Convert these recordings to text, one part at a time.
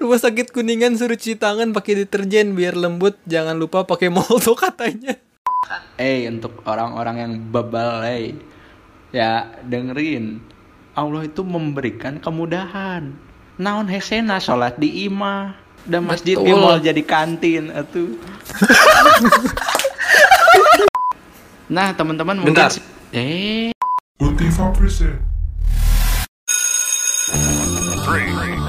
Rumah sakit Kuningan suruh cuci tangan pakai deterjen biar lembut. Jangan lupa pakai molto katanya. Eh untuk orang-orang yang bebal eh ya dengerin Allah itu memberikan kemudahan naon hesena sholat di imah dan masjid Betul. mau jadi kantin atuh nah teman-teman mungkin eh present. Three.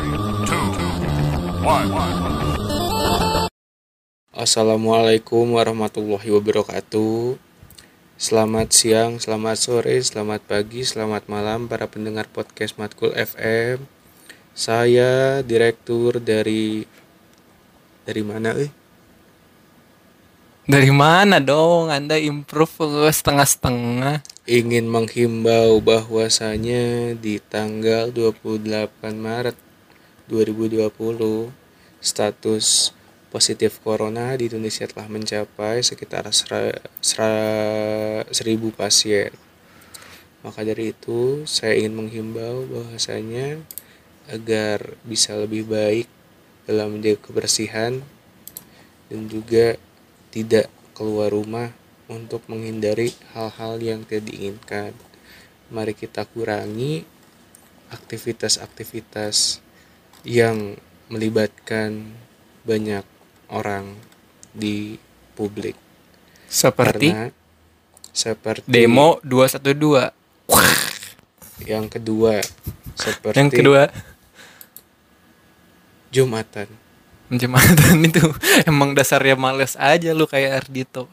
Assalamualaikum warahmatullahi wabarakatuh. Selamat siang, selamat sore, selamat pagi, selamat malam para pendengar podcast Matkul FM. Saya direktur dari dari mana eh? Dari mana dong? Anda improve setengah-setengah. Ingin menghimbau bahwasanya di tanggal 28 Maret 2020 status positif corona di Indonesia telah mencapai sekitar sera- sera- 1000 pasien. Maka dari itu, saya ingin menghimbau bahwasanya agar bisa lebih baik dalam menjaga kebersihan dan juga tidak keluar rumah untuk menghindari hal-hal yang tidak diinginkan. Mari kita kurangi aktivitas-aktivitas yang melibatkan banyak orang di publik. Seperti Karena seperti demo 212. yang kedua seperti Yang kedua, Jumatan. Jumatan itu emang dasarnya males aja lu kayak Ardito.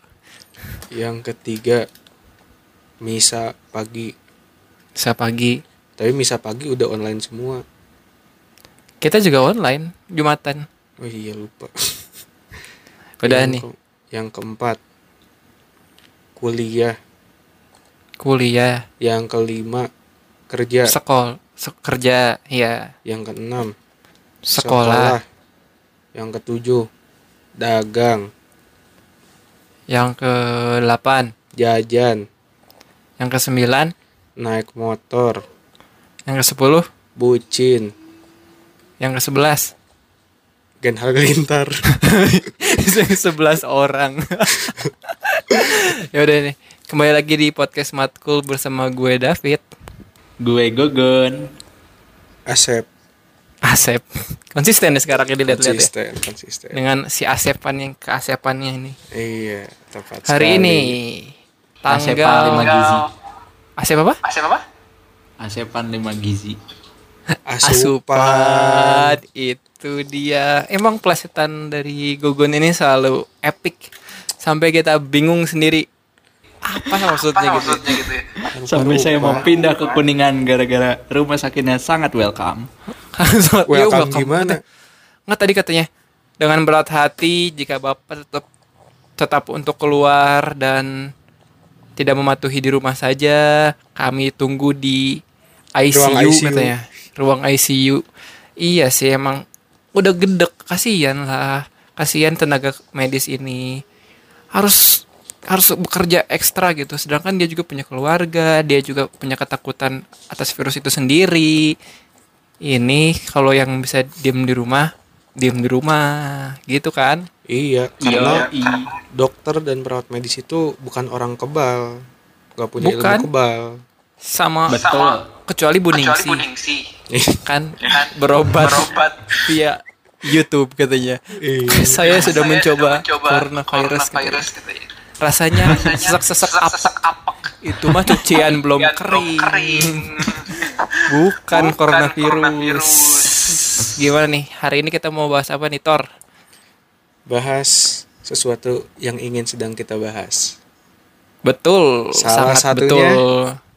Yang ketiga misa pagi. Sa pagi. Tapi misa pagi udah online semua. Kita juga online Jumatan. Oh iya lupa. Udah Yang nih, ke- yang keempat. Kuliah. kuliah, Yang kelima kerja. sekol, se- kerja, ya, Yang keenam sekolah. Yang ketujuh dagang, Yang ke-8, jajan, yang ke-9, naik motor, yang ke-10, bucin, yang ke-11. Gen Halilintar. Yang 11 orang. ya udah nih, kembali lagi di podcast Matkul bersama gue David, gue gogon Asep Asep. Konsisten ya sekarang ini lihat-lihat ya. konsisten, konsisten. Dengan si Asepan yang keasepannya ini. Iya, tepat Hari sekali. ini Asepan lima tanggal gizi Asep apa? asepan lima gizi Asupan itu dia. Emang pelesetan dari Gogon ini selalu epic sampai kita bingung sendiri apa maksudnya gitu. sampai saya mau pindah ke kuningan gara-gara rumah sakitnya sangat welcome So, ya, Welcome welcome. gimana? Nggak tadi katanya dengan berat hati jika bapak tetap tetap untuk keluar dan tidak mematuhi di rumah saja, kami tunggu di ICU, Ruang ICU. katanya. Ruang ICU. Iya sih emang udah gedek kasihan lah. Kasihan tenaga medis ini harus harus bekerja ekstra gitu. Sedangkan dia juga punya keluarga, dia juga punya ketakutan atas virus itu sendiri. Ini kalau yang bisa diem di rumah, diem di rumah, gitu kan? Iya, karena Yoi. dokter dan perawat medis itu bukan orang kebal, nggak punya Bukan. ilmu kebal. Sama betul kecuali Bu Ningsi, kan berobat, via YouTube katanya. Saya sudah mencoba, coronavirus, katanya. Rasanya sesak-sesak apek. Itu mah cucian belum kering. Bukan coronavirus. Gimana nih? Hari ini kita mau bahas apa nih, Tor? Bahas sesuatu yang ingin sedang kita bahas. Betul, Salah sangat satunya- betul.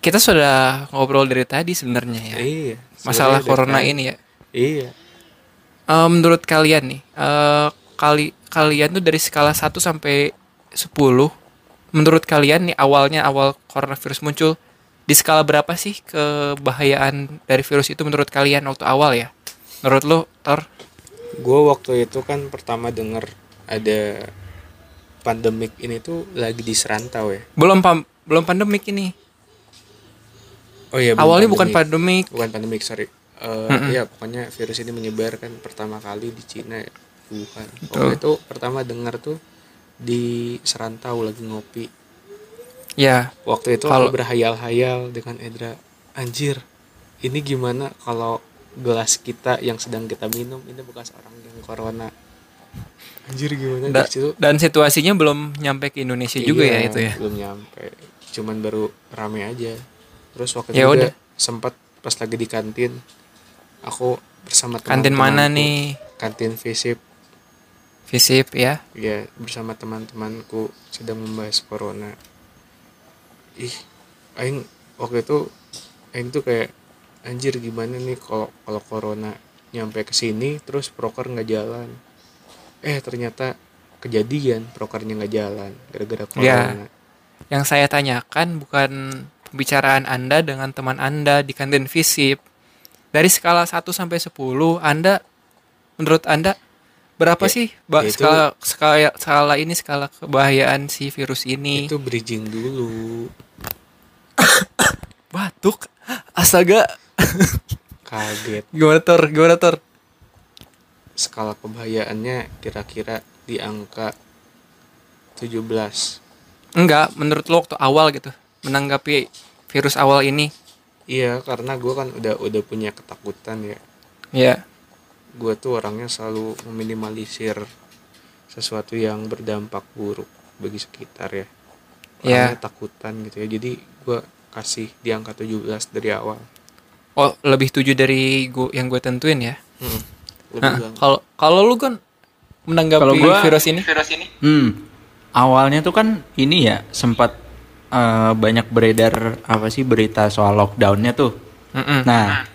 Kita sudah ngobrol dari tadi sebenarnya ya. Iya. Masalah corona dari- ini ya. Iya. Eh, menurut kalian nih, eh, kali kalian tuh dari skala 1 sampai 10, menurut kalian nih awalnya awal coronavirus muncul di skala berapa sih kebahayaan dari virus itu menurut kalian waktu awal ya? Menurut lu, Tor? Gue waktu itu kan pertama denger ada pandemik ini tuh lagi di serantau ya. Belum pam- belum pandemik ini. Oh iya. Awalnya bukan pandemik, Bukan pandemik, sorry. eh, Mm-mm. ya pokoknya virus ini menyebar kan pertama kali di Cina ya, Wuhan. Waktu itu pertama dengar tuh di Serantau lagi ngopi. Ya, Waktu itu Kalau- aku berhayal-hayal dengan Edra, anjir, ini gimana kalau gelas kita yang sedang kita minum ini bekas orang yang corona. Anjir gimana da- di situ? dan situasinya belum nyampe ke Indonesia juga ya Iya, itu ya. Belum nyampe. Cuman baru rame aja. Terus waktu Ya itu udah. juga sempat pas lagi di kantin aku bersama Kantin mana nih? Kantin Visip. Visip ya. Ya, bersama teman-temanku sedang membahas corona. Ih, aing waktu itu aing tuh kayak anjir gimana nih kalau kalau corona nyampe ke sini terus proker nggak jalan. Eh, ternyata kejadian prokernya nggak jalan gara-gara Ya. corona. Yang saya tanyakan bukan pembicaraan Anda dengan teman Anda di kantin Visip. Dari skala 1 sampai 10, Anda menurut Anda berapa Ya, sih ba- itu- skala skala skala ini skala kebahayaan si virus ini? Itu bridging dulu. Batuk. Astaga. Kaget. Gimana Tor? Gimana Tor? Skala kebahayaannya kira-kira di angka 17. Enggak, menurut lo waktu awal gitu menanggapi virus awal ini. Iya, karena gue kan udah udah punya ketakutan ya. Ya. Gue tuh orangnya selalu meminimalisir sesuatu yang berdampak buruk bagi sekitar ya. Ya. Orangnya takutan gitu ya. Jadi gue kasih di angka 17 dari awal. Oh, lebih tujuh dari gua yang gue tentuin ya. Hmm, lebih Nah, kalau kalau lu kan menanggapi gua- virus ini? Hmm. Awalnya tuh kan ini ya sempat eh, banyak beredar apa sih berita soal lockdownnya tuh. Mm-mm. Nah,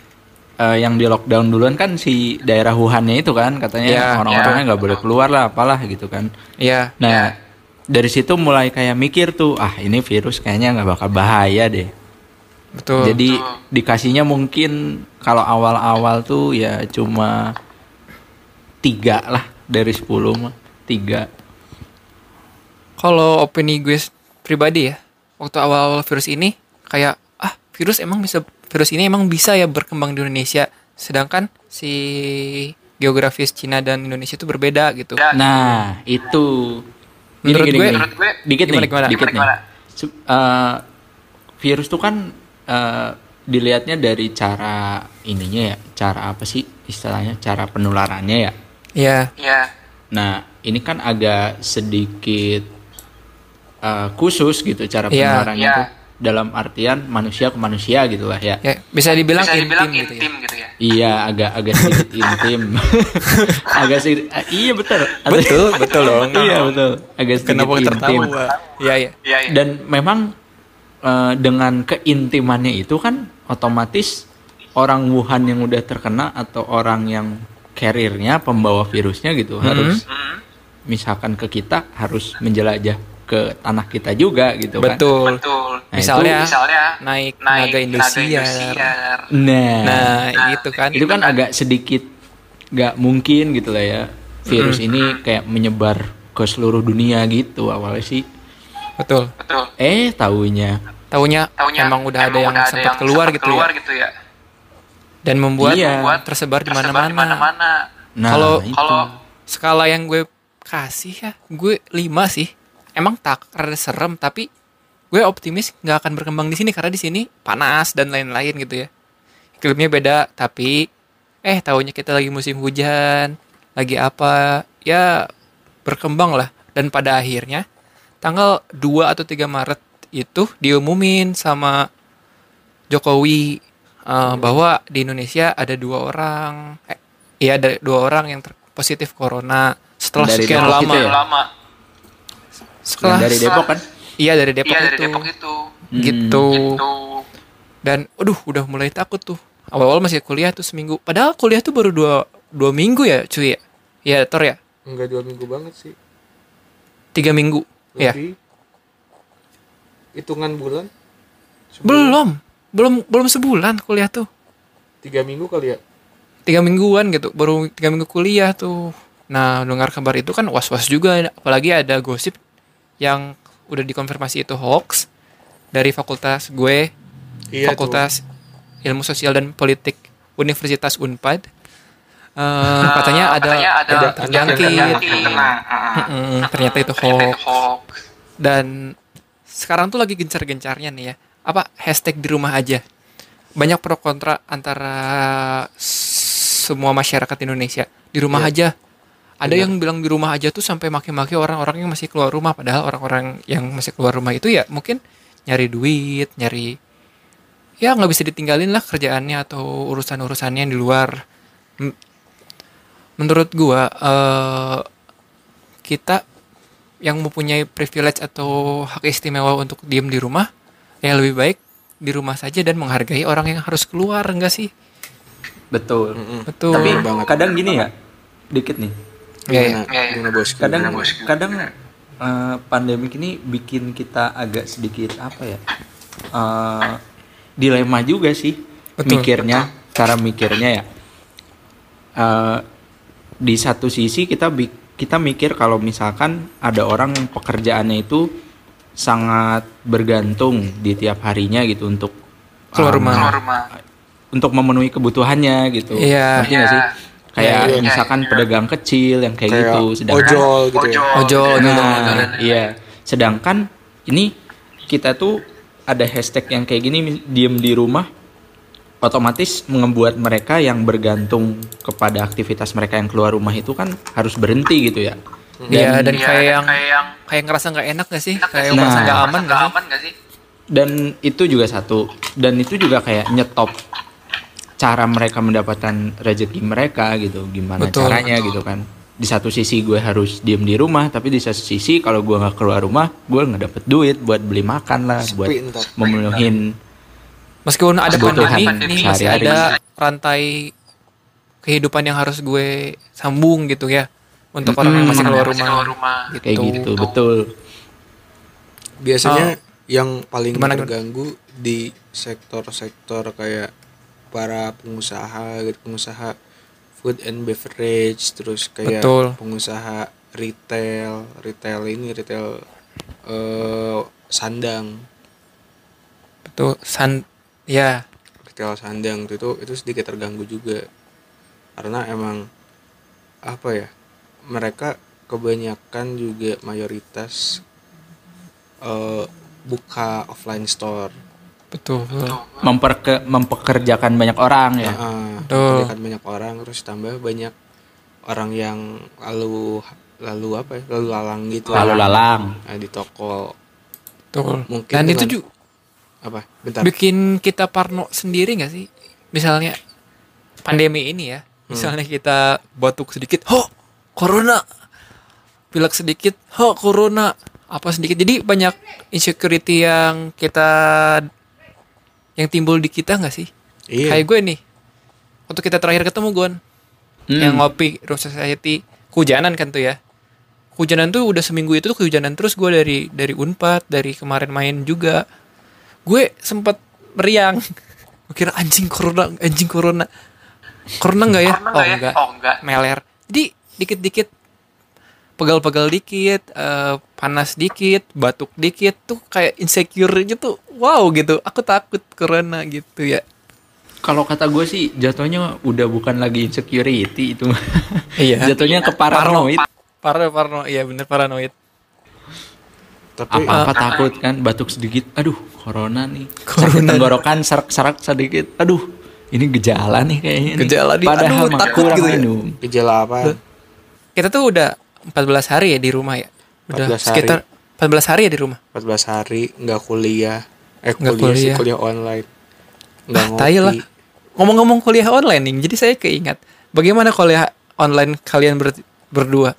eh, yang di lockdown duluan kan si daerah Wuhannya itu kan katanya Ya, orang-orangnya nggak boleh keluar lah apalah gitu kan. Iya. Nah, dari situ mulai kayak mikir tuh, ah ini virus kayaknya nggak bakal bahaya deh. Betul. Jadi dikasihnya mungkin kalau awal-awal tuh ya cuma tiga lah dari 10 mah tiga. kalau opini gue pribadi ya, waktu awal-awal virus ini kayak ah virus emang bisa virus ini emang bisa ya berkembang di Indonesia, sedangkan si geografis Cina dan Indonesia itu berbeda gitu. Nah itu. Menurut gini, gue- gini. menurut gue dikit gimana, nih, gimana? dikit Gimana, nih. Eh, virus tuh kan eh, dilihatnya dari cara ininya ya, cara apa sih istilahnya, cara penularannya ya. Iya. Nah, ini kan agak sedikit eh, khusus gitu cara Iya. penularannya tuh dalam artian manusia ke manusia gitu lah ya. Ya, bisa dibilang, intim, gitu ya. Iya, agak agak sedikit intim. agak sedikit ah, iya betul. Betul, betul dong. iya betul. Agak sedikit Kenapa intim. tertawa? Iya, iya. Dan memang eh, dengan keintimannya itu kan otomatis orang Wuhan yang udah terkena atau orang yang carriernya pembawa virusnya gitu Mm-hmm. harus misalkan ke kita harus menjelajah ke tanah kita juga gitu kan. Betul. Nah, misalnya, itu- naik naga Indosiar. Nah, Nah, itu kan. itu kan agak sedikit nggak mungkin gitu lah ya virus ini kayak menyebar ke seluruh dunia gitu awalnya sih. betul. Eh taunya Taunya, emang udah ada yang sempat keluar gitu ya. Dan membuat Iya. tersebar di mana-mana. Nah, Kalau itu. kalau skala yang gue kasih ya, gue 5 sih. Emang tak rada serem tapi gue optimis nggak akan berkembang di sini karena di sini panas dan lain-lain gitu ya. Iklimnya beda tapi eh tahunya kita lagi musim hujan, lagi apa ya berkembang lah dan pada akhirnya tanggal 2 atau 3 Maret itu diumumin sama Jokowi eh, bahwa di Indonesia ada dua orang eh, iya ada dua orang yang ter- positif corona setelah Dari sekian lama itu ya? Yang dari Depok kan? iya dari Depok itu. Gitu. Dan aduh udah mulai takut tuh. Awal-awal masih kuliah tuh seminggu. Padahal kuliah tuh baru dua dua minggu ya cuy ya? Ya Tor ya? Enggak dua minggu banget sih. tiga minggu ya? Lebih. Hitungan bulan? Sebulan? belum. Belum belum sebulan kuliah tuh. Tiga minggu kali ya? tiga mingguan gitu. Baru tiga minggu kuliah tuh. Nah dengar kabar itu kan was was juga. Apalagi ada gosip yang udah dikonfirmasi itu hoax dari fakultas gue Iya fakultas ilmu sosial dan politik Universitas Unpad. Eh, katanya ada, ada terjangkit. Mm-mm, ternyata itu hoax. Dan sekarang tuh lagi gencar-gencarnya nih ya. Apa hashtag di rumah aja. Banyak pro kontra antara semua masyarakat Indonesia. Di rumah aja. Ada yang bilang di rumah aja tuh sampai maki-maki orang-orang yang masih keluar rumah padahal orang-orang yang masih keluar rumah itu ya mungkin nyari duit, nyari ya nggak bisa ditinggalin lah kerjaannya atau urusan-urusannya yang di luar. Menurut gua eh kita yang mempunyai privilege atau hak istimewa untuk diem di rumah ya lebih baik di rumah saja dan menghargai orang yang harus keluar enggak sih? Betul. Betul. Tapi banget. kadang gini ya, dikit nih. Ya, ya. Gimana, gimana bosku? Kadang Gimana, bosku? kadang eh, pandemik ini bikin kita agak sedikit apa ya? eh, dilema juga sih Betul, mikirnya, cara mikirnya ya. Eh, di satu sisi kita kita mikir kalau misalkan ada orang yang pekerjaannya itu sangat bergantung di tiap harinya gitu untuk Keluar um, rumah. untuk memenuhi kebutuhannya gitu. Iya. Nggak sih? Kayak Iya, iya. misalkan pedagang kecil yang kayak, kayak gitu. Sedangkan ojol gitu ya Ojol gitu. Nah, iya. Sedangkan ini kita tuh ada hashtag yang kayak gini diem di rumah otomatis membuat mereka yang bergantung kepada aktivitas mereka yang keluar rumah itu kan harus berhenti gitu ya. Iya dan kayak yang kayak ngerasa nggak enak gak sih? Kayak Nah. ngerasa nggak aman gak sih? dan itu juga satu dan itu juga kayak nyetop cara mereka mendapatkan rezeki mereka gitu gimana Betul. caranya gitu kan di satu sisi gue harus diem di rumah tapi di satu sisi kalau gue nggak keluar rumah gue nggak dapet duit buat beli makan lah buat memenuhin Meskipun ada Kebutuhan pandemi, nih masih sehari-hari. ada rantai kehidupan yang harus gue sambung gitu ya untuk orang yang masih keluar rumah. Gitu. kayak gitu betul biasanya yang paling Gimana, gimana? terganggu di sektor-sektor kayak para pengusaha gitu pengusaha food and beverage terus kayak Betul. pengusaha retail retail ini retail eh sandang Betul. San ya retail sandang itu itu sedikit terganggu juga karena emang apa ya mereka kebanyakan juga mayoritas eh buka offline store betul. betul. memperke mempekerjakan banyak orang ya. Heeh, Betul. kebanyakan banyak orang terus tambah banyak orang yang lalu lalu apa ya? Lalu lalang gitu. Lalu lalang. Nah, di toko. Betul. Mungkin Dan dengan- itu juga apa? Bentar. Bikin kita parno sendiri nggak sih? Misalnya pandemi ini ya, misalnya kita batuk sedikit, ho corona, pilek sedikit, ho corona, apa sedikit. Jadi banyak insecurity yang kita yang timbul di kita nggak sih? iya Kayak gue nih, waktu kita terakhir ketemu Gon, Hmm. yang ngopi Room Society, kehujanan kan tuh ya. Kehujanan tuh udah seminggu itu tuh kehujanan terus gue dari dari Unpad, dari kemarin main juga. Gue sempet meriang. Gue kira anjing corona, anjing corona. Corona enggak ya? oh, enggak. Oh, enggak. Meler. Jadi dikit-dikit pegal-pegal dikit, eh, panas dikit, batuk dikit tuh kayak insecure gitu. Wow gitu. Aku takut corona gitu ya. kalau kata gue sih jatuhnya udah bukan lagi insecurity itu Iya. jatuhnya ke paranoid Parno, parno, iya bener paranoid. tapi apa-apa takut kan batuk sedikit aduh corona nih Corona. sakit tenggorokan serak-serak sedikit aduh ini gejala nih kayaknya. Gejala nih, padahal aduh, takut gitu ya. minum gejala apa Kita tuh udah 14 hari ya di rumah ya. Udah 14 hari. sekitar 14 hari ya di rumah. 14 hari nggak kuliah eh Nggak kuliah, sih kuliah. kuliah online nggak Ah, ngopi tai lah. Ngomong-ngomong kuliah online nih, jadi saya keingat bagaimana kuliah online kalian ber- berdua.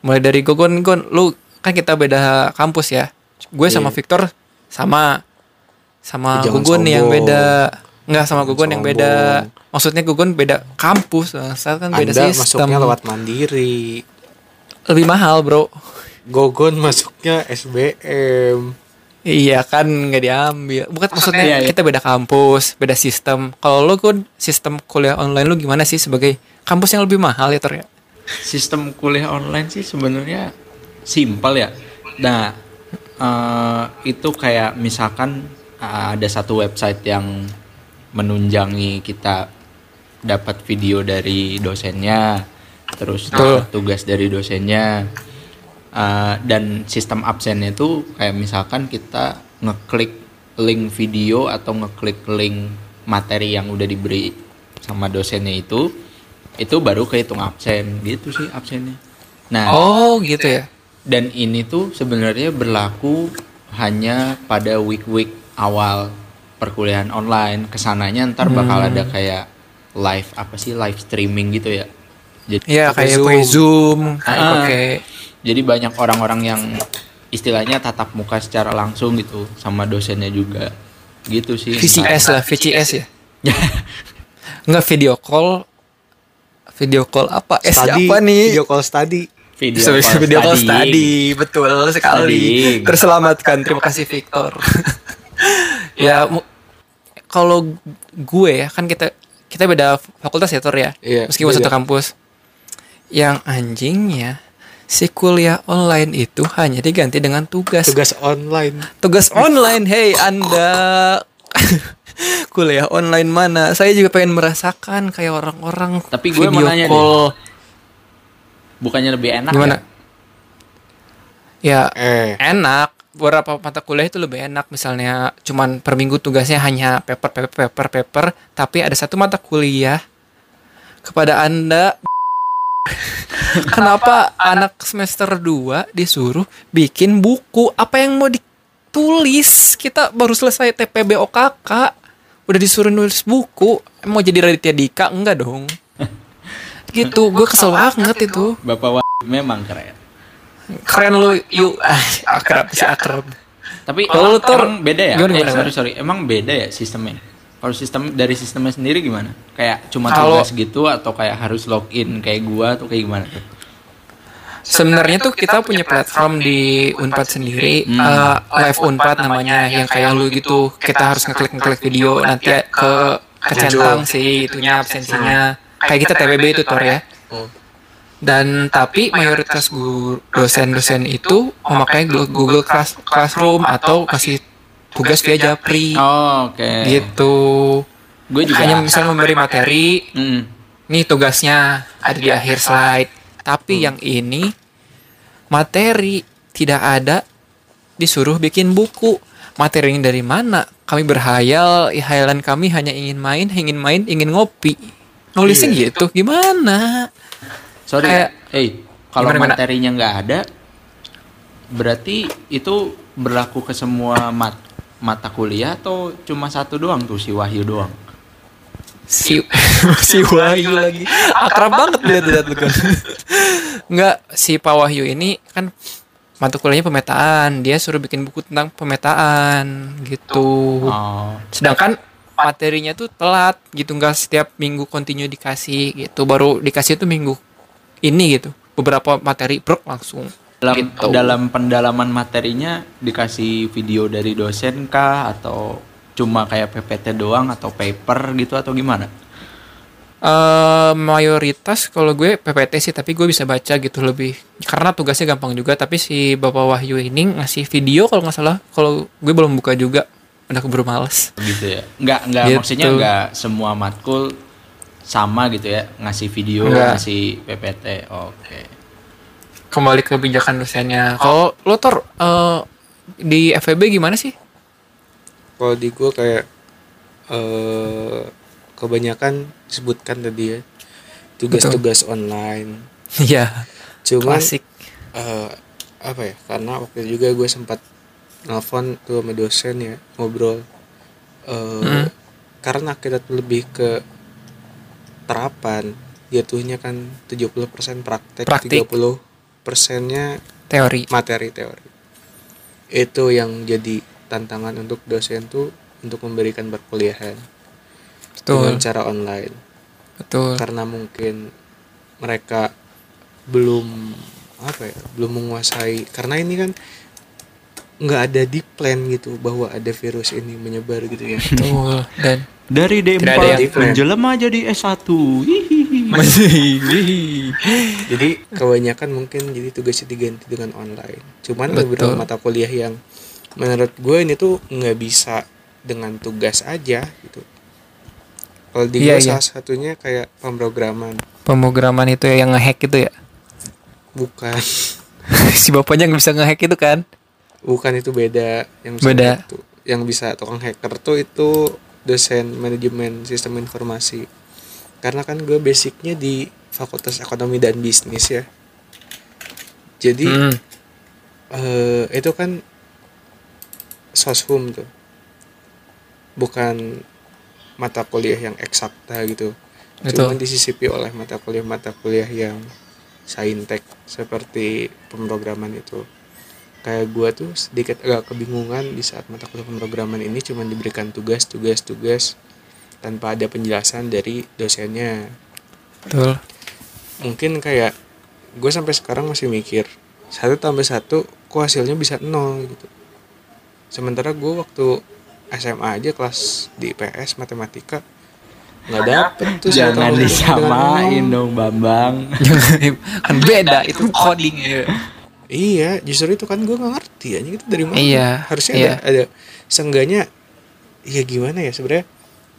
Mulai dari Gogon, Gon, lu kan kita beda kampus ya. Gue sama Iya. Victor sama sama Jangan Gugun yang beda. Enggak sama Gugun yang beda. Maksudnya Gugun beda kampus. Saya kan beda anda sistem. masuknya lewat mandiri Lebih mahal, Bro. Gogon masuknya SBM Iya kan nggak diambil. Bukan maksudnya Iya, iya. kita beda kampus, beda sistem. Kalau lo kan sistem kuliah online lu gimana sih sebagai kampus yang lebih mahal ya Tor ya? sistem kuliah online sih sebenarnya simpel ya nah eh, itu kayak misalkan eh, ada satu website yang menunjangi kita dapat video dari dosennya terus dapat tugas dari dosennya. Uh, dan sistem absennya itu kayak misalkan kita ngeklik link video atau ngeklik link materi yang udah diberi sama dosennya itu itu baru kehitung absen. Gitu sih absennya. Nah Oh gitu ya. dan ini tuh sebenarnya berlaku hanya pada week-week awal perkuliahan online. Ke sananya ntar bakal Hmm. ada kayak live apa sih live streaming gitu ya jadi Iya Pakai kayak Zoom. pakai Zoom, kayak Ah. pakai jadi banyak orang-orang yang istilahnya tatap muka secara langsung gitu sama dosennya juga gitu sih VCS lah, VCS ya. Enggak video call. Video call apa? S Study, apa nih? Video call study. video, call video call studying. study, betul sekali. Studying. Terselamatkan, terima kasih Victor. ya, kalau gue ya kan kita kita beda fakultas ya Tor ya, Iya, meskipun beda. satu kampus. Yang anjingnya si kuliah online itu hanya diganti dengan tugas. Tugas online. Tugas online, hey Anda. kuliah online mana? Saya juga pengen merasakan kayak orang-orang Tapi gue mau nanya deh. bukannya lebih enak Gimana? Ya, Eh, enak beberapa mata kuliah itu lebih enak misalnya cuman per minggu tugasnya hanya paper paper paper paper tapi ada satu mata kuliah kepada anda kenapa anak semester 2 disuruh bikin buku? Apa yang mau ditulis? Kita baru selesai TPB OKK udah disuruh nulis buku. Mau jadi Raditya Dika? Enggak dong. Gitu. Gue kesel banget itu? Bapak Wahyu memang keren. keren lu yuk akrab. Si akrab. Tapi Tor, emang beda ya? gimana, Eh, gimana, sorry sorry, emang beda ya sistemnya? Kalau sistem dari sistemnya sendiri gimana? Kayak cuma Kalau- tugas gitu atau kayak harus login kayak gua atau kayak gimana tuh? Sebenarnya tuh kita punya platform di Unpad sendiri, Hmm. eh, live Unpad namanya, yang kayak lu gitu, kita harus ngeklik ngeklik video, nanti ke kecentang sih itunya absensinya, kayak kita TBB itu Tor ya. Oh. Dan tapi mayoritas guru dosen-dosen itu memakai Google Class- Classroom atau kasih tugas via Japri, Oh, oke. gitu. Gue juga Hanya misalnya memberi materi, Mm. nih tugasnya ada di akhir slide. Tapi yang ini materi tidak ada disuruh bikin buku. Materinya dari mana? Kami berhayal, hayalan kami hanya ingin main, ingin main, ingin ngopi. Nulisnya gitu, gimana? Sorry, Kayak- hey, kalau gimana? materinya nggak ada, berarti itu berlaku ke semua mat mata kuliah atau cuma satu doang tuh si Wahyu doang? Si si Wahyu lagi. akrab banget lihat-lihat lu kan. Enggak, si Pak Wahyu ini kan mata kuliahnya pemetaan, dia suruh bikin buku tentang pemetaan gitu. Oh, sedangkan materinya tuh telat gitu. Nggak setiap minggu continue dikasih gitu. Baru dikasih tuh minggu ini gitu. Beberapa materi brok langsung dalam Gitu. dalam pendalaman materinya dikasih video dari dosen kah atau cuma kayak PPT doang atau paper gitu atau gimana? Eh, mayoritas kalau gue PPT sih tapi gue bisa baca gitu lebih karena tugasnya gampang juga tapi si bapak Wahyu ini ngasih video kalau nggak salah kalau gue belum buka juga udah keburu males gitu ya nggak nggak Gitu. maksudnya nggak semua matkul sama gitu ya ngasih video Nggak. ngasih PPT oke kembali ke kebijakan dosennya kalau lo tor eh, di FEB gimana sih kalau di gue kayak eh kebanyakan disebutkan tadi ya tugas-tugas online. Iya Cuman klasik eh, apa ya? Karena waktu itu juga gue sempat nelfon tuh sama dosen ya ngobrol. Eh, Hmm. Karena kita lebih ke terapan jatuhnya kan 70% praktek, Praktik. 30 persennya teori. materi teori. Itu yang jadi tantangan untuk dosen tuh untuk memberikan perkuliahan betul. dengan cara online. Betul. Karena mungkin mereka belum apa ya belum menguasai. Karena ini kan nggak ada di plan gitu bahwa ada virus ini menyebar gitu ya. Betul. Dan dari D4 Tidak ada yang menjelma jadi S1 Hihihi. jadi kebanyakan mungkin jadi tugasnya diganti dengan online cuman Betul. beberapa mata kuliah yang menurut gue ini tuh nggak bisa dengan tugas aja gitu kalau di Iya, gue iya. salah satunya kayak pemrograman Pemrograman itu ya yang ngehack itu ya. bukan si bapaknya nggak bisa ngehack itu kan? bukan itu beda yang bisa Beda. tuh. yang bisa tukang hacker tuh itu dosen manajemen sistem informasi karena kan gue basicnya di fakultas ekonomi dan bisnis ya. Jadi Hmm. eh, itu kan soshum tuh. Bukan mata kuliah yang eksakta gitu. Cuman disisipi oleh mata kuliah-mata kuliah yang saintek seperti pemrograman itu. Kayak gua tuh sedikit agak kebingungan di saat mata kuliah pemrograman ini cuman diberikan tugas tugas tugas tanpa ada penjelasan dari dosennya Betul. mungkin kayak gue sampai sekarang masih mikir satu tambah satu kok hasilnya bisa nol gitu sementara gue waktu SMA aja kelas di IPS matematika nggak dapet tuh Jangan disamain dong Bambang. kan beda itu coding ya. iya justru itu kan gue nggak ngerti aja gitu dari mana Iya, harusnya iya. ada ada seenggaknya ya gimana ya sebenarnya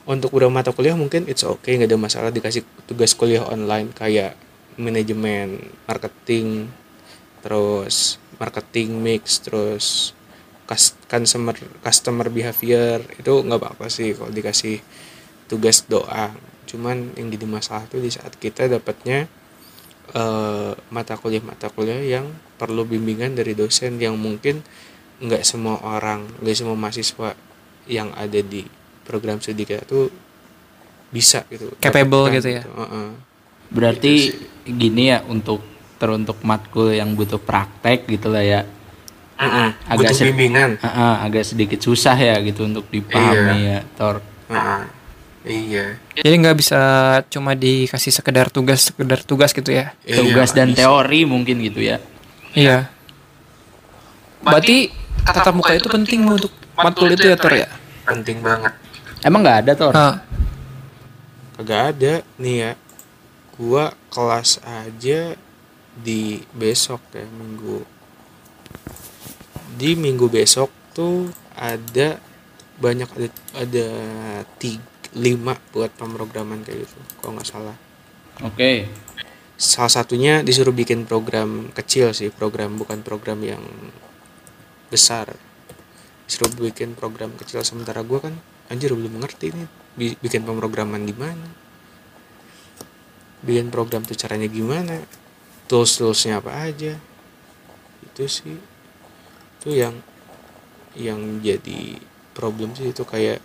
untuk beberapa mata kuliah mungkin it's okay nggak ada masalah dikasih tugas kuliah online kayak manajemen marketing terus marketing mix terus cus- customer customer behavior itu nggak apa-apa sih kalau dikasih tugas doang. Cuman yang jadi masalah tuh di saat kita dapatnya eh, mata kuliah mata kuliah yang perlu bimbingan dari dosen yang mungkin nggak semua orang nggak semua mahasiswa yang ada di program studi kita tuh bisa gitu Capable dapatkan gitu ya. Heeh. Berarti gini ya untuk teruntuk matkul yang butuh praktek gitu lah ya. Heeh. Agak butuh bimbingan Ah, ah, agak sedikit susah ya gitu untuk dipahami ya, Tor. Heeh. iya Jadi nggak bisa cuma dikasih sekedar tugas sekedar tugas gitu ya. Iya, Tugas dan bisa. teori mungkin gitu ya. Iya. Berarti tatap muka itu penting untuk matkul itu ya Tor ya. penting banget Emang nggak ada Tor? Ah, kagak ada. Nih ya gua kelas aja di besok ya minggu. Di minggu besok tuh ada banyak ada ada tiga, lima buat pemrograman kayak gitu kalau nggak salah. Oke. salah satunya disuruh bikin program kecil sih program bukan program yang besar. Disuruh bikin program kecil sementara gua kan anjir belum ngerti nih bi- bikin pemrograman di mana bikin program tuh caranya gimana? Tools toolsnya apa aja? Itu sih. Itu yang yang jadi problem sih. Itu kayak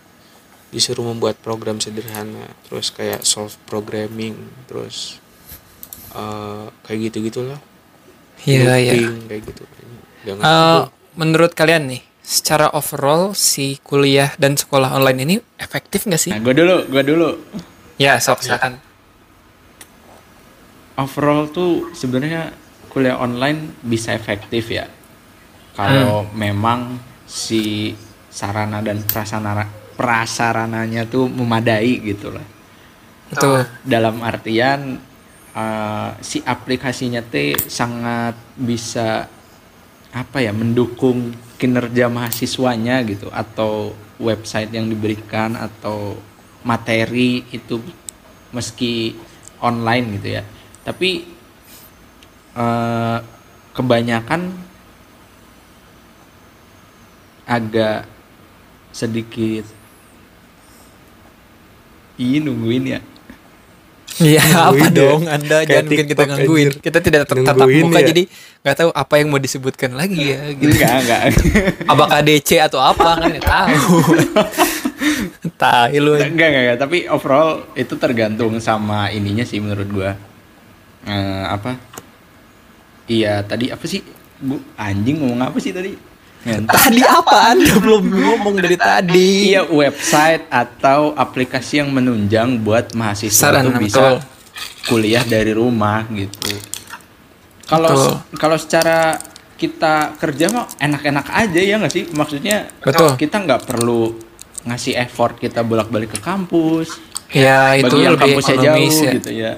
disuruh membuat program sederhana terus kayak solve programming terus eh, kayak gitu gitulah iya. Iya. kayak gitu. Eh, menurut kalian nih, secara overall si kuliah dan sekolah online ini efektif nggak sih? Nah, gue dulu, gue dulu. Ya, sok silakan. Overall tuh sebenarnya kuliah online bisa efektif ya. Kalau memang si sarana dan prasarana prasarananya tuh memadai gitu lah. Betul. dalam artian eh, si aplikasinya teh sangat bisa apa ya mendukung kinerja mahasiswanya gitu atau website yang diberikan atau materi itu meski online gitu ya. Tapi eh, kebanyakan agak sedikit Ih nungguin ya Iya, apa ya. dong? Anda Kayak jangan bikin kita gangguin. anjir. Kita tidak tatap muka ya. jadi nggak tahu apa yang mau disebutkan lagi ya gitu. enggak enggak Apakah DC atau apa kan tahu. Tai lu. enggak, enggak, enggak, tapi overall itu tergantung sama ininya sih menurut gua. Eh, apa? Iya, tadi apa sih? Bu, anjing ngomong apa sih tadi? Tadi apa? Anda belum ngomong dari tadi. Iya, website atau aplikasi yang menunjang buat mahasiswa Sarana, tuh bisa betul. kuliah dari rumah gitu. Kalau kalau secara kita kerja mah enak-enak aja ya nggak sih? Maksudnya Betul. kita nggak perlu ngasih effort kita bolak-balik ke kampus. Ya, itu bagi yang lebih kampusnya jauh ya. gitu ya.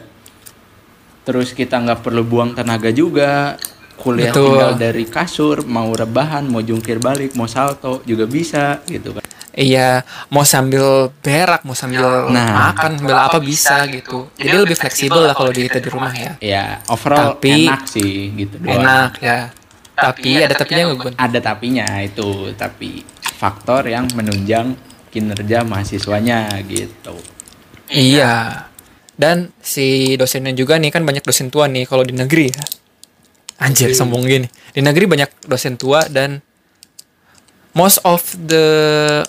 Terus kita nggak perlu buang tenaga juga. Kuliah Betul. tinggal dari kasur, mau rebahan, mau jungkir balik, mau salto juga bisa gitu kan. Iya, mau sambil berak, mau sambil Nah. makan, sambil apa bisa gitu. Jadi lebih fleksibel lah kalau di kita di rumah ya. Ya, overall Tapi- enak sih gitu doang. Enak ya. Tapi ada tapinya nggak Gun? Ada tapinya itu, tapi faktor yang menunjang kinerja mahasiswanya gitu. Iya. Dan si dosennya juga nih kan banyak dosen tua nih kalau di negeri ya. Anjir, sombong gini. Di negeri banyak dosen tua dan most of the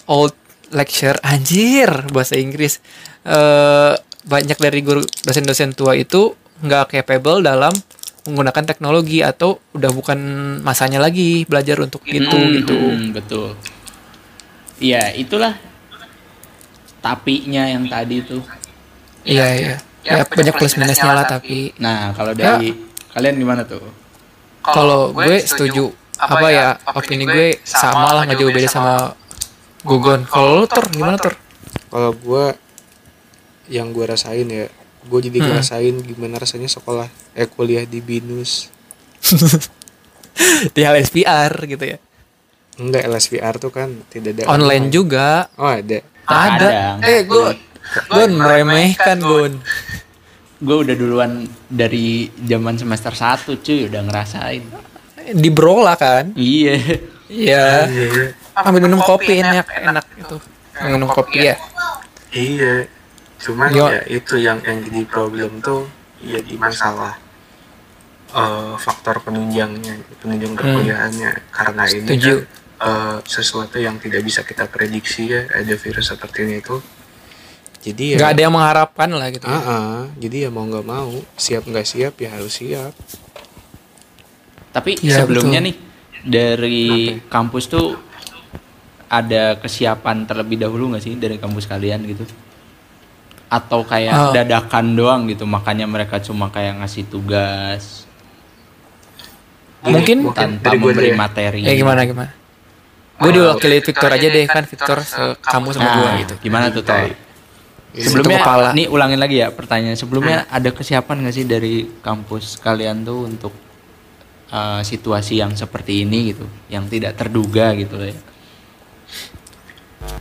old lecture anjir bahasa Inggris eh banyak dari guru dosen-dosen tua itu nggak capable dalam menggunakan teknologi atau udah bukan masanya lagi belajar untuk itu Hmm, gitu. hmm, betul. Iya, itulah tapinya yang tadi tuh. Iya, iya. Ya, banyak plus minusnya lah tapi Nah, kalau Ya. dari kalian gimana tuh? Kalau gue setuju. apa ya opini gue sama lah nggak jauh beda sama Gugon. Kalau lu tur gimana tur? Kalau gue yang gue rasain ya gue jadi Hmm. ngerasain gimana rasanya sekolah eh kuliah di binus. Di LSPR gitu ya? Enggak LSPR tuh kan tidak ada online juga. Oh ada. Ada. Kadang. eh gue gue meremehkan Gun Gue udah duluan dari zaman semester 1 cuy, udah ngerasain. di Brola kan Iya. iya iya ambil minum kopi enak enak itu minum kopi ya iya cuman Yo. ya itu yang yang jadi problem tuh ya di masalah eh, faktor penunjangnya penunjang perkuliahannya karena ini Hmm. Setuju. kan, eh, sesuatu yang tidak bisa kita prediksi ya ada virus seperti ini itu jadi ya nggak ada yang mengharapkan lah gitu Ah, ah. jadi ya mau nggak mau siap nggak siap ya harus siap Tapi Iya, sebelumnya betul. nih dari kampus tuh ada kesiapan terlebih dahulu nggak sih dari kampus kalian gitu? Atau kayak Oh. dadakan doang gitu, makanya mereka cuma kayak ngasih tugas mungkin tanpa memberi ya. materi. eh gimana gimana gue diwakili Victor aja deh kan Victor kamu sama Nah, gue gitu Gimana tuh Toh? Ini Sebelumnya, kepala. nih ulangin lagi ya pertanyaan. Sebelumnya ada kesiapan nggak sih dari kampus kalian tuh untuk uh, situasi yang seperti ini gitu, yang tidak terduga gitu ya?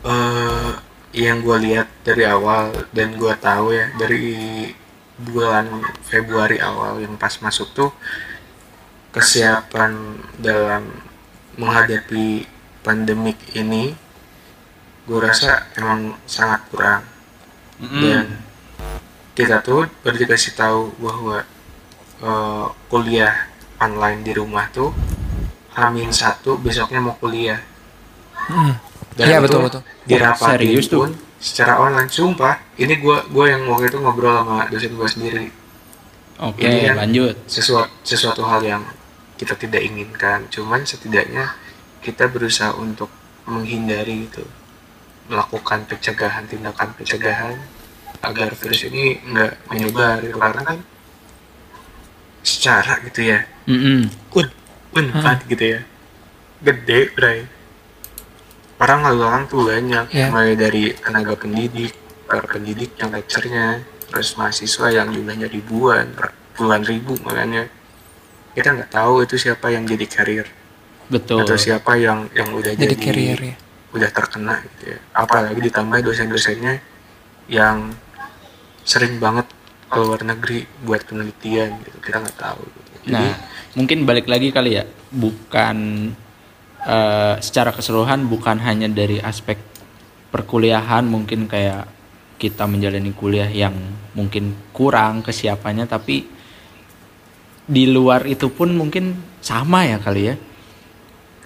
eh yang gue lihat dari awal dan gue tahu ya dari bulan Februari awal yang pas masuk tuh kesiapan dalam menghadapi pandemik ini gue rasa emang sangat kurang dan kita tuh baru dikasih tahu bahwa eh, kuliah online di rumah tuh Amin satu besoknya mau kuliah Hmm. dan Iya, itu betul, betul. dirapatin Serius tuh? pun secara online sumpah ini gua gua yang waktu itu ngobrol sama dosen gua sendiri Oke, Ini kan- lanjut. sesuatu sesuatu hal yang kita tidak inginkan cuman setidaknya kita berusaha untuk menghindari gitu melakukan pencegahan tindakan pencegahan agar virus ini nggak menyebar gitu. karena kan secara gitu ya Mm-mm. un unpad gitu ya gede bray orang lalu orang tuh banyak Ya. mulai dari tenaga pendidik para pendidik yang lecturenya terus mahasiswa yang jumlahnya ribuan puluhan ribu makanya kita nggak tahu itu siapa yang jadi carrier Betul. atau siapa yang yang udah jadi, jadi carrier ya udah terkena gitu ya. Apalagi ditambah dosen-dosennya yang sering banget ke luar negeri buat penelitian gitu. Kita nggak tahu gitu. jadi Nah, mungkin balik lagi kali ya, bukan eh, secara keseluruhan bukan hanya dari aspek perkuliahan mungkin kayak kita menjalani kuliah yang mungkin kurang kesiapannya tapi di luar itu pun mungkin sama ya kali ya.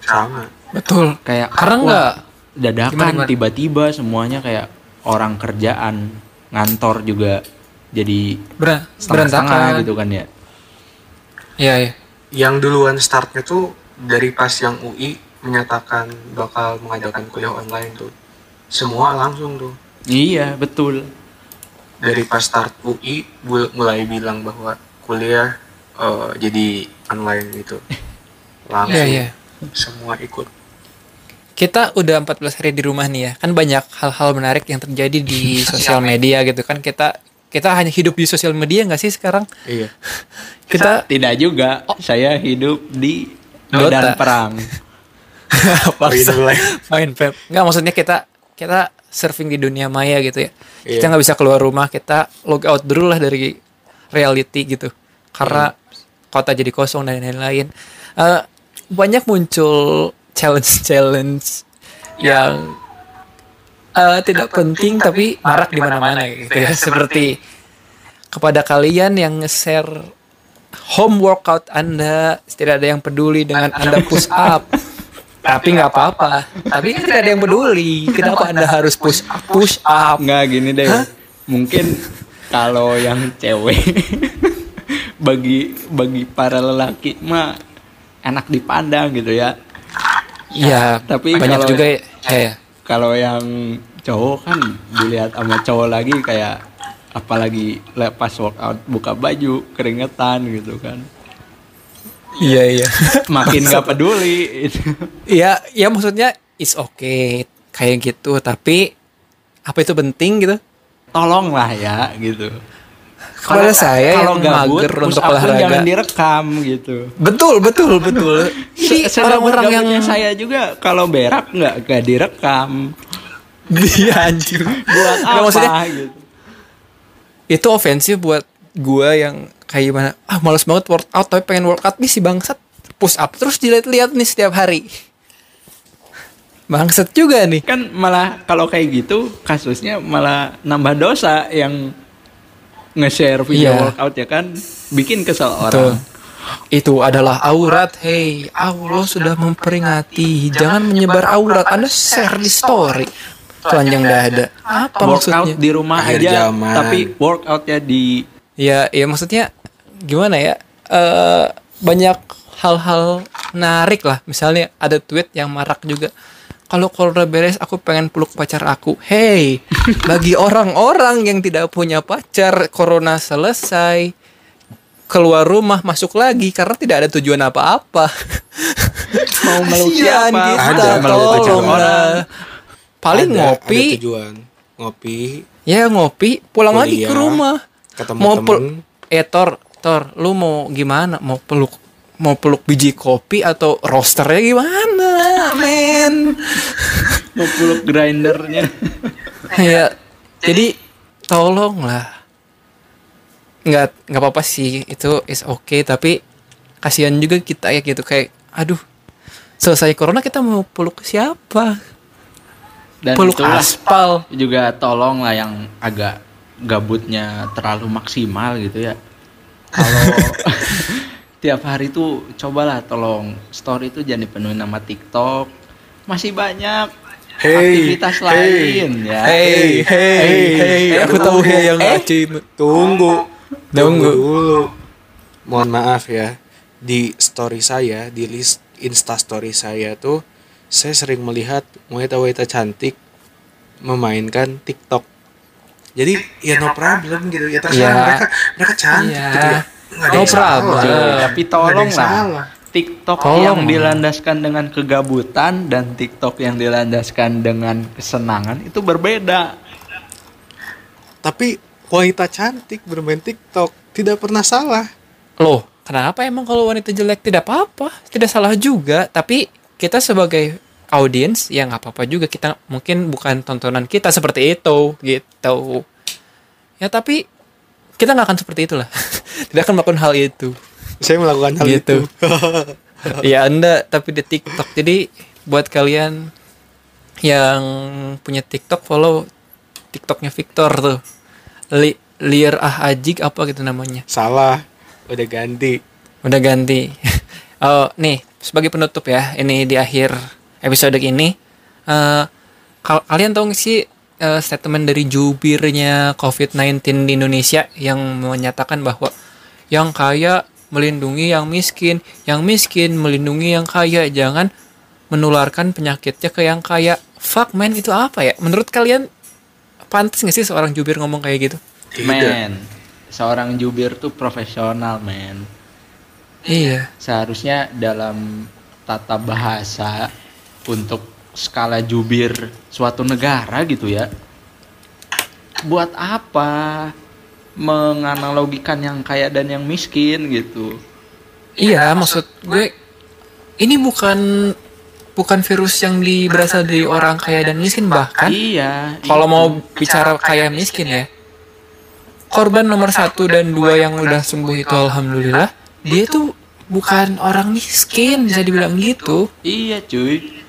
sama. Betul. Kayak Karena nggak- dadakan tiba-tiba semuanya kayak orang kerjaan, ngantor juga jadi Ber setengah-setengah berantakan. gitu kan ya. iya iya. Yang duluan startnya tuh dari pas yang UI menyatakan bakal mengadakan kuliah online tuh. Semua langsung tuh. Iya, betul. dari pas start UI mulai bilang bahwa kuliah eh, jadi online gitu. Langsung iya iya. semua ikut kita udah 14 hari di rumah nih ya kan banyak hal-hal menarik yang terjadi di sosial media gitu kan kita kita hanya hidup di sosial media nggak sih sekarang iya kita Tidak juga. Saya hidup di Dota. medan perang. Paksa. Main pep nggak maksudnya kita kita surfing di dunia maya gitu ya. Iya. Kita nggak bisa keluar rumah, kita log out dulu lah dari reality gitu. Karena kota jadi kosong dan lain-lain. Eh, banyak muncul challenge-challenge yang eh, tidak penting tapi marak di mana-mana gitu ya. Seperti kepada kalian yang nge-share home workout Anda, tidak ada yang peduli dengan Anda push up. Tapi nggak apa-apa. Tapi kan tidak ada yang peduli. Kenapa Anda harus push up? Push up. Nggak gini deh. Mungkin kalau yang cewek bagi bagi para lelaki mah enak dipandang gitu ya. Iya, Tapi banyak kalau- juga ya. ya. Kalau yang cowok kan dilihat sama cowok lagi kayak apalagi lepas workout buka baju keringetan gitu kan. Iya, iya. Makin nggak peduli. Iya, ya maksudnya is okay kayak gitu, tapi apa itu penting gitu? Tolonglah ya gitu. Kepada saya kalau yang gabut, mager untuk olahraga. jangan direkam gitu. Betul, betul, betul. Jadi orang-orang yang saya juga kalau berak nggak nggak direkam. dia anjir. Buat apa maksudnya gitu. itu ofensif buat gua yang kayak gimana? Ah, males banget workout tapi pengen workout nih si bangsat push up terus dilihat-lihat nih setiap hari. Bangsat juga nih. Kan malah kalau kayak gitu kasusnya malah nambah dosa yang nge-share video Iya. workout ya kan bikin Betul. orang. Itu adalah aurat. Hei, Allah sudah memperingati. Jangan menyebar aurat. Anda share di story. Telanjang dada. Apa workout maksudnya? di rumah Akhir aja zaman. tapi workoutnya di Ya, ya maksudnya gimana ya? Eh banyak hal-hal narik lah. Misalnya ada tweet yang marak juga. Kalau corona beres, aku pengen peluk pacar aku. Hey, bagi orang-orang yang tidak punya pacar, corona selesai, keluar rumah masuk lagi karena tidak ada tujuan apa-apa. mau meluk kita, Ada meluk pacar tolonglah. orang. Paling Ada- ngopi, ada tujuan ngopi ya ngopi, pulang lagi ke Kuliah, rumah. ketemu mau temen. pel eh Tor, Tor, lu mau gimana? Mau peluk mau peluk biji kopi atau roasternya gimana, men? mau peluk grindernya ya, jadi tolonglah. Nggak nggak apa-apa sih, itu is okay tapi kasihan juga kita ya gitu kayak aduh selesai corona kita mau peluk siapa? dan peluk aspal. juga tolong lah yang agak gabutnya terlalu maksimal gitu ya kalau tiap hari tuh cobalah tolong story itu jangan dipenuhi nama TikTok. Masih banyak Hey, aktivitas hey, lain ya. Hey, hey, hey, aku tahu ya yang Eh? Aceh itu. tunggu Tunggu. dulu. mohon maaf ya. Di story saya di list insta story saya tuh saya sering melihat wanita-wanita cantik memainkan TikTok. Jadi ya no problem gitu. Ya terserah Iya. mereka. Mereka cantik Iya. gitu ya No yang salah. problem. Tapi tolong yang lah. TikTok Tolong. yang dilandaskan dengan kegabutan dan TikTok yang dilandaskan dengan kesenangan itu berbeda tapi wanita cantik bermain TikTok tidak pernah salah Loh, kenapa emang kalau wanita jelek tidak apa-apa? Tidak salah juga, tapi kita sebagai audiens ya nggak apa-apa juga kita mungkin bukan tontonan kita seperti itu gitu. Ya tapi kita nggak akan seperti itulah. tidak akan melakukan hal itu. saya melakukan hal Gitu. itu ya Anda tapi di TikTok. Jadi buat kalian yang punya TikTok follow TikToknya Victor tuh. Li Liar Ah Ajik apa gitu namanya. salah udah ganti Udah ganti. oh, nih sebagai penutup ya, ini di akhir episode ini. eh kal- kalian tahu nggak sih eh, statement dari jubirnya COVID-19 di Indonesia yang menyatakan bahwa yang kaya melindungi yang miskin, yang miskin melindungi yang kaya, jangan menularkan penyakitnya ke yang kaya. Fuck man, itu apa ya? Menurut kalian pantas nggak sih seorang jubir ngomong kayak gitu? men seorang jubir tuh profesional men Iya. seharusnya dalam tata bahasa untuk skala jubir suatu negara gitu ya buat apa menganalogikan yang kaya dan yang miskin gitu. Iya, maksud gue ini bukan bukan virus yang di berasal dari orang kaya dan miskin bahkan iya kalau mau bicara kaya miskin ya korban nomor satu dan dua yang udah sembuh itu alhamdulillah dia tuh bukan orang miskin bisa dibilang gitu. Iya cuy.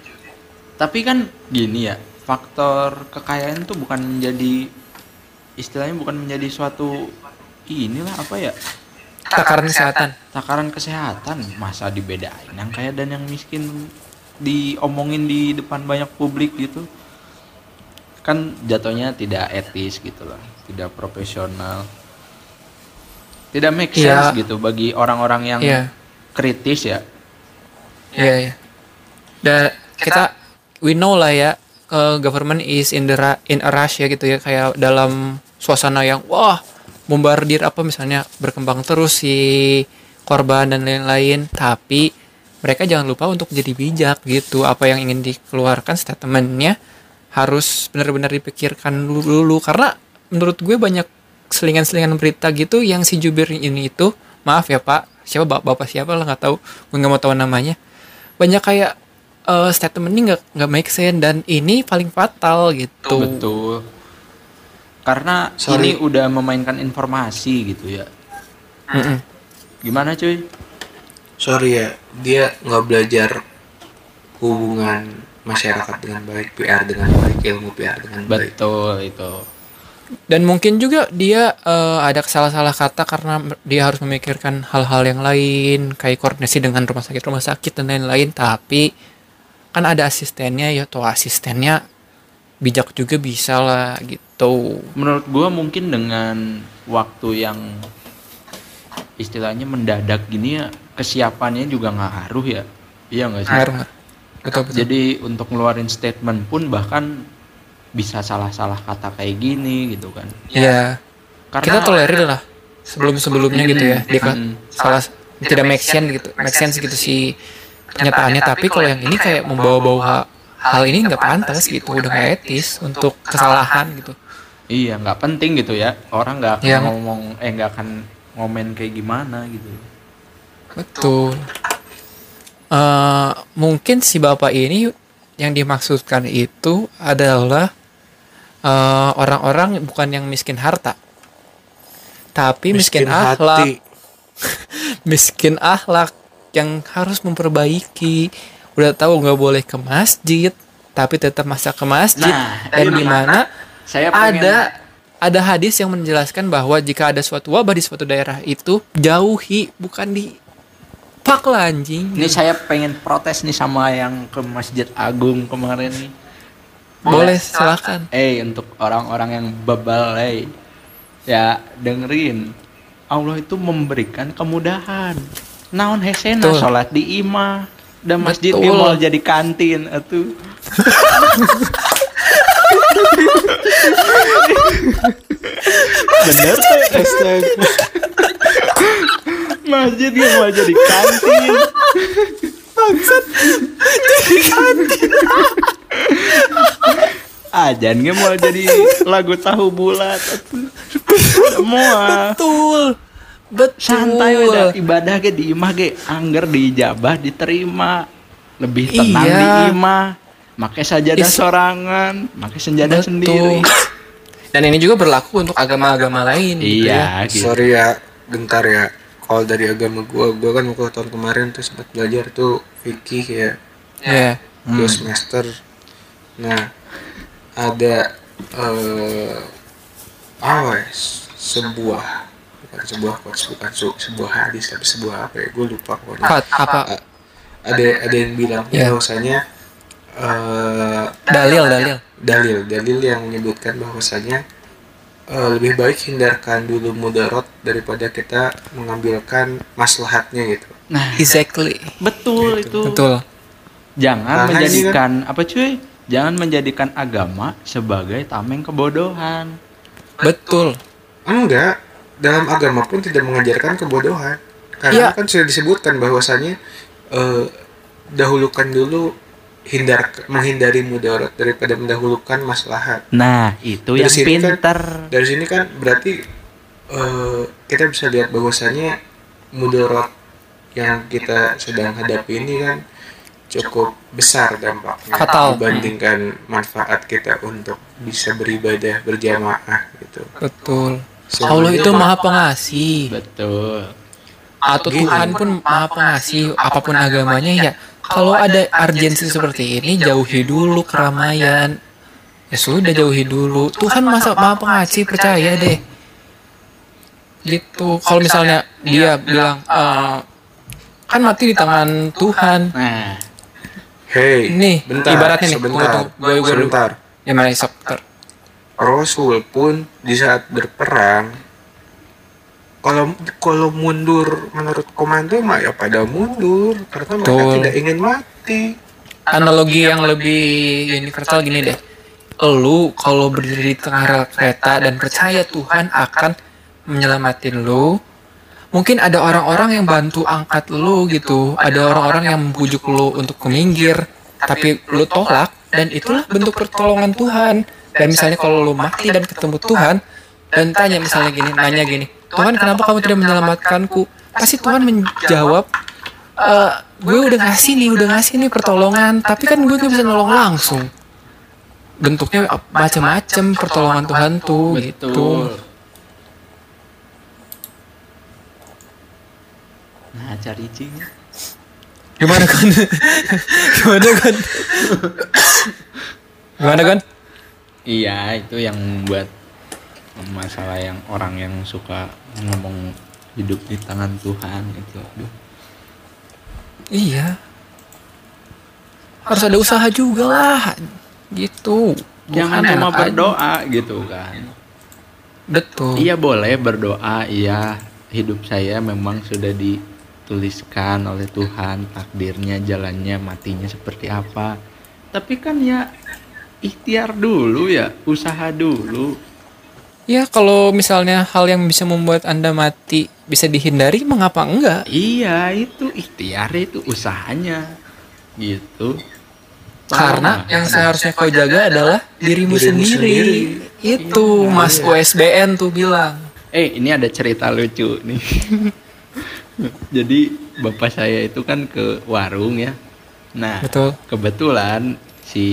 Tapi kan gini ya faktor kekayaan tuh bukan menjadi istilahnya bukan menjadi suatu inilah apa ya takaran kesehatan takaran kesehatan masa dibedain yang kaya dan yang miskin diomongin di depan banyak publik gitu kan jatuhnya tidak etis gitu loh tidak profesional tidak make sense Iya. gitu bagi orang-orang yang Iya. kritis ya Iya, iya. Dan kita we know lah ya, eh, government is in the ra- in a rush ya gitu ya kayak dalam suasana yang wah bombardir apa misalnya berkembang terus si korban dan lain-lain, tapi mereka jangan lupa untuk jadi bijak gitu. Apa yang ingin dikeluarkan statementnya harus benar-benar dipikirkan dulu, karena menurut gue banyak selingan-selingan berita gitu yang si jubir ini itu maaf ya pak siapa bapak, bapak siapa lah nggak tahu. Gue nggak mau tahu namanya. Banyak kayak eh, statement ini nggak nggak make sense. Dan ini paling fatal gitu. Betul karena Sorry. ini udah memainkan informasi gitu ya. Mm-mm. gimana cuy? Sorry ya dia nggak belajar hubungan masyarakat dengan baik PR dengan baik ilmu PR dengan baik. Betul itu. Dan mungkin juga dia eh, ada salah-salah kata karena dia harus memikirkan hal-hal yang lain kayak koordinasi dengan rumah sakit rumah sakit dan lain-lain. Tapi kan ada asistennya ya tuh asistennya bijak juga bisa lah gitu menurut gua mungkin dengan waktu yang istilahnya mendadak gini ya kesiapannya juga nggak ngaruh ya. Iya nggak sih? Ngaruh betul betul. Jadi untuk ngeluarin statement pun bahkan bisa salah-salah kata kayak gini gitu kan. Ya karena kita tolerir lah sebelum sebelumnya gitu ya. Dia kan salah tidak make sense gitu make sense gitu si kenyataannya. Tapi kalau yang ini kayak membawa-bawa ha- hal ini nggak pantas gitu udah nggak etis untuk kesalahan gitu iya nggak penting gitu ya. Orang nggak akan Iya. ngomong eh nggak akan ngomen kayak gimana gitu. Betul. Eh, mungkin si bapak ini yang dimaksudkan itu adalah eh, orang-orang bukan yang miskin harta. Tapi miskin, akhlak hati. miskin akhlak yang harus memperbaiki. Udah tahu nggak boleh ke masjid tapi tetap masa ke masjid. Nah, dan di mana saya pengen- ada ada hadis yang menjelaskan bahwa jika ada suatu wabah di suatu daerah itu jauhi bukan di pak lah anjing Ini saya pengen protes nih sama yang ke Masjid Agung kemarin nih. boleh silakan Eh untuk orang-orang yang bebal, eh. Ya dengerin. Allah itu memberikan kemudahan. Naon hesena Betul. sholat di imah. Dan masjid Betul. di mall jadi kantin atuh. Bener tuh. Masjid di mall jadi kantin. Ajan ge mau jadi lagu tahu bulat. Semua betul betul santai da ibadah ge di imah ge angger diijabah diterima lebih tenang Iya. di imah make sajadah Is- sorangan make senjata Betul. sendiri. Dan ini juga berlaku untuk agama-agama lain gitu ya. iya gitu. Sorry ya bentar ya. Kalau dari agama gua gua kan waktu tahun kemarin tuh sempat belajar tuh fikih ya. Ya dua semester. Nah ada eh apa ya, sebuah bukan sebuah quotes bukan su- sebuah hadis tapi sebuah apa ya? Gue lupa pokoknya. Apa? Ada ada yang bilang Ya. bahwasanya eh dalil dalil. Dalil dalil yang menyebutkan bahwasanya eh, lebih baik hindarkan dulu mudarat daripada kita mengambilkan maslahatnya gitu. Nah exactly. betul itu. Betul. Jangan Makanya menjadikan apa cuy? Jangan menjadikan agama sebagai tameng kebodohan. Betul. Enggak. Dalam agama pun tidak mengajarkan kebodohan. Karena Iya. kan sudah disebutkan bahwasanya eh, dahulukan dulu hindar menghindari mudarat daripada mendahulukan maslahat nah itu Dari yang sini kan- pinter dari sini kan berarti eh, kita bisa lihat bahwasanya mudarat yang kita sedang hadapi ini kan cukup besar dampaknya Fatal. dibandingkan manfaat kita untuk bisa beribadah berjamaah gitu. betul Sebenarnya Allah itu maha pengasih betul atau Gini. Tuhan pun maha pengasih apa pun agamanya ya kalau ada urgensi seperti ini jauhi dulu keramaian. Ya sudah jauhi dulu. Tuhan masa maha pengasih percaya deh. Gitu. Kalau misalnya dia bilang "Eh, kan mati di tangan Tuhan. Nah. Hei, Nih, bentar, ibaratnya nih, sebentar, tunggu, tunggu, gue- gue sebentar. ya mana Rasul pun di saat berperang kalau kalau mundur menurut komando mah ya pada mundur. Karena mereka Betul. tidak ingin mati. analogi yang lebih universal gini deh. Lu kalau berdiri di tengah rel kereta dan percaya Tuhan akan menyelamatin lu mungkin ada orang-orang yang bantu angkat lu gitu. Ada orang-orang yang membujuk lu untuk ke minggir. Tapi lu tolak dan itulah bentuk pertolongan Tuhan. Dan misalnya kalau lu mati dan ketemu Tuhan dan tanya misalnya gini nanya gini Tuhan kenapa kamu tidak menyelamatkanku? pasti Tuhan menjawab "Eh, gue udah ngasih nih udah ngasih nih pertolongan tapi kan gue gak bisa nolong langsung. Bentuknya macam-macam pertolongan Tuhan tuh gitu. Nah cari cing gimana kan gimana kan gimana kan iya itu yang membuat masalah yang orang yang suka ngomong hidup di tangan Tuhan itu aduh. Iya. Harus ada usaha juga lah. Gitu. Jangan Tuhan cuma enak aja. berdoa gitu kan. Betul. Iya boleh berdoa, iya hidup saya memang sudah dituliskan oleh Tuhan takdirnya, jalannya, matinya seperti apa. Tapi kan ya ikhtiar dulu ya, usaha dulu. Ya kalau misalnya hal yang bisa membuat anda mati bisa dihindari mengapa enggak Iya itu ikhtiar itu usahanya gitu. Karena Sama. yang seharusnya kau jaga adalah dirimu, Dirimu sendiri. sendiri. Itu Mas USBN tuh bilang. Eh ini ada cerita lucu nih. Jadi bapak saya itu kan ke warung ya. Nah Betul. kebetulan si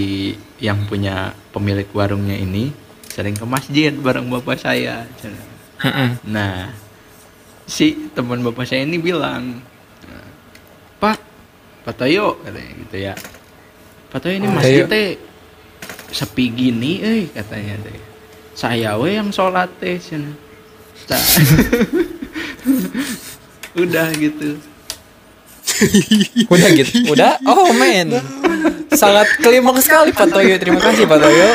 yang punya pemilik warungnya ini sering ke masjid bareng bapak saya. Nah si teman bapak saya ini bilang, Pak, Pak Toyo katanya gitu ya. Pak Toyo ini masjid teh sepi gini, eh katanya teh. Saya we yang sholat teh. Udah gitu. Udah gitu. Udah. Oh men. Sangat klimaks sekali Pak Toyo. Terima kasih Pak Toyo.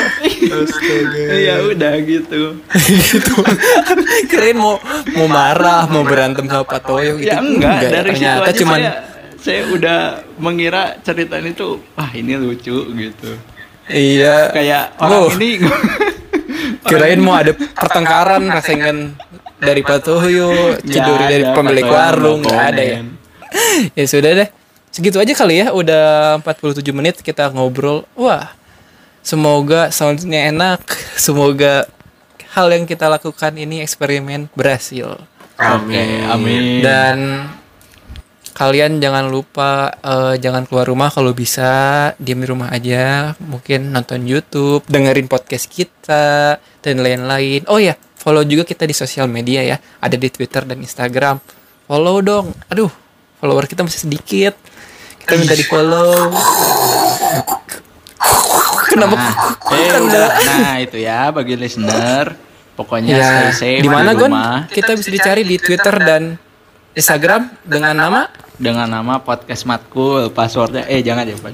Ya udah gitu. gitu. Keren mau mau marah, mau berantem sama Pak Toyo gitu. Ya enggak, dari situ ternyata aja cuman saya, saya udah mengira cerita itu wah ini lucu gitu. iya. Kayak Oh. orang ini Kirain mau ada pertengkaran rasain dari Pak Toyo, ciduri Nggak dari pemilik warung, nggak nggak ada ya. ya sudah deh. Segitu aja kali ya, udah 47 menit kita ngobrol. Wah, semoga soundnya enak. Semoga hal yang kita lakukan ini eksperimen berhasil. Oke, amin. Dan kalian jangan lupa eh, jangan keluar rumah kalau bisa diam di rumah aja. Mungkin nonton YouTube, dengerin podcast kita dan lain-lain. Oh ya, follow juga kita di sosial media ya. Ada di Twitter dan Instagram. Follow dong. Aduh, follower kita masih sedikit. Kita minta di follow. Kenapa? Nah, eh, udah. Nah, itu ya bagi listener. Pokoknya Ya, stay safe di mana Gon? rumah Kita bisa dicari di Twitter dan Instagram dengan nama dengan nama podcast matkul. Passwordnya eh jangan ya, Pak.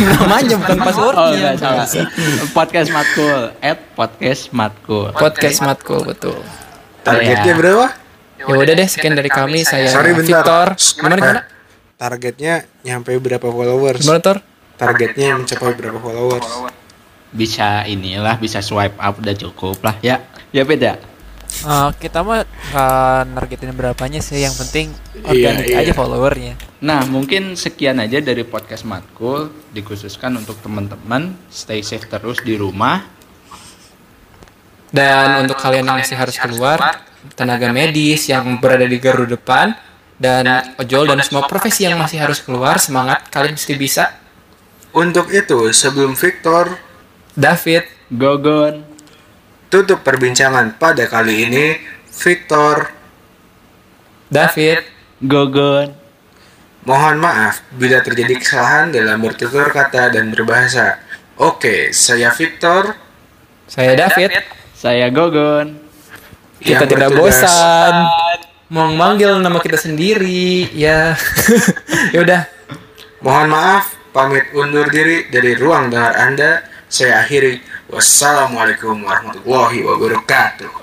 namanya bukan Oh, passwordnya. enggak salah. podcast matkul at podcast matkul. Podcast Matkul betul. Targetnya Ya. berapa? Ya udah deh sekian dari kami saya Sorry bentar. Victor. Gimana gimana? Targetnya nyampe berapa followers? Gimana Tor? Targetnya mencapai berapa followers? Bisa inilah bisa swipe up udah cukup lah ya. Ya beda. Eh, kita mah nggak nargetin berapanya sih yang penting Iya, organik iya. aja followernya. Nah, mungkin sekian aja dari podcast Matkul dikhususkan untuk teman-teman stay safe terus di rumah. Dan untuk kalian yang masih harus keluar, tenaga medis yang berada di gardu depan, dan ojol dan semua profesi yang masih harus keluar semangat kalian mesti bisa Untuk itu, sebelum Victor David Gogon. tutup perbincangan pada kali ini, Victor David Gogon. mohon maaf bila terjadi kesalahan dalam bertutur kata dan berbahasa. Oke, saya Victor. saya David Saya Gogon. kita tidak bertugas- bosan mau manggil nama kita sendiri ya ya udah Mohon maaf, pamit undur diri dari ruang dengar Anda. Saya akhiri. Wassalamualaikum warahmatullahi wabarakatuh.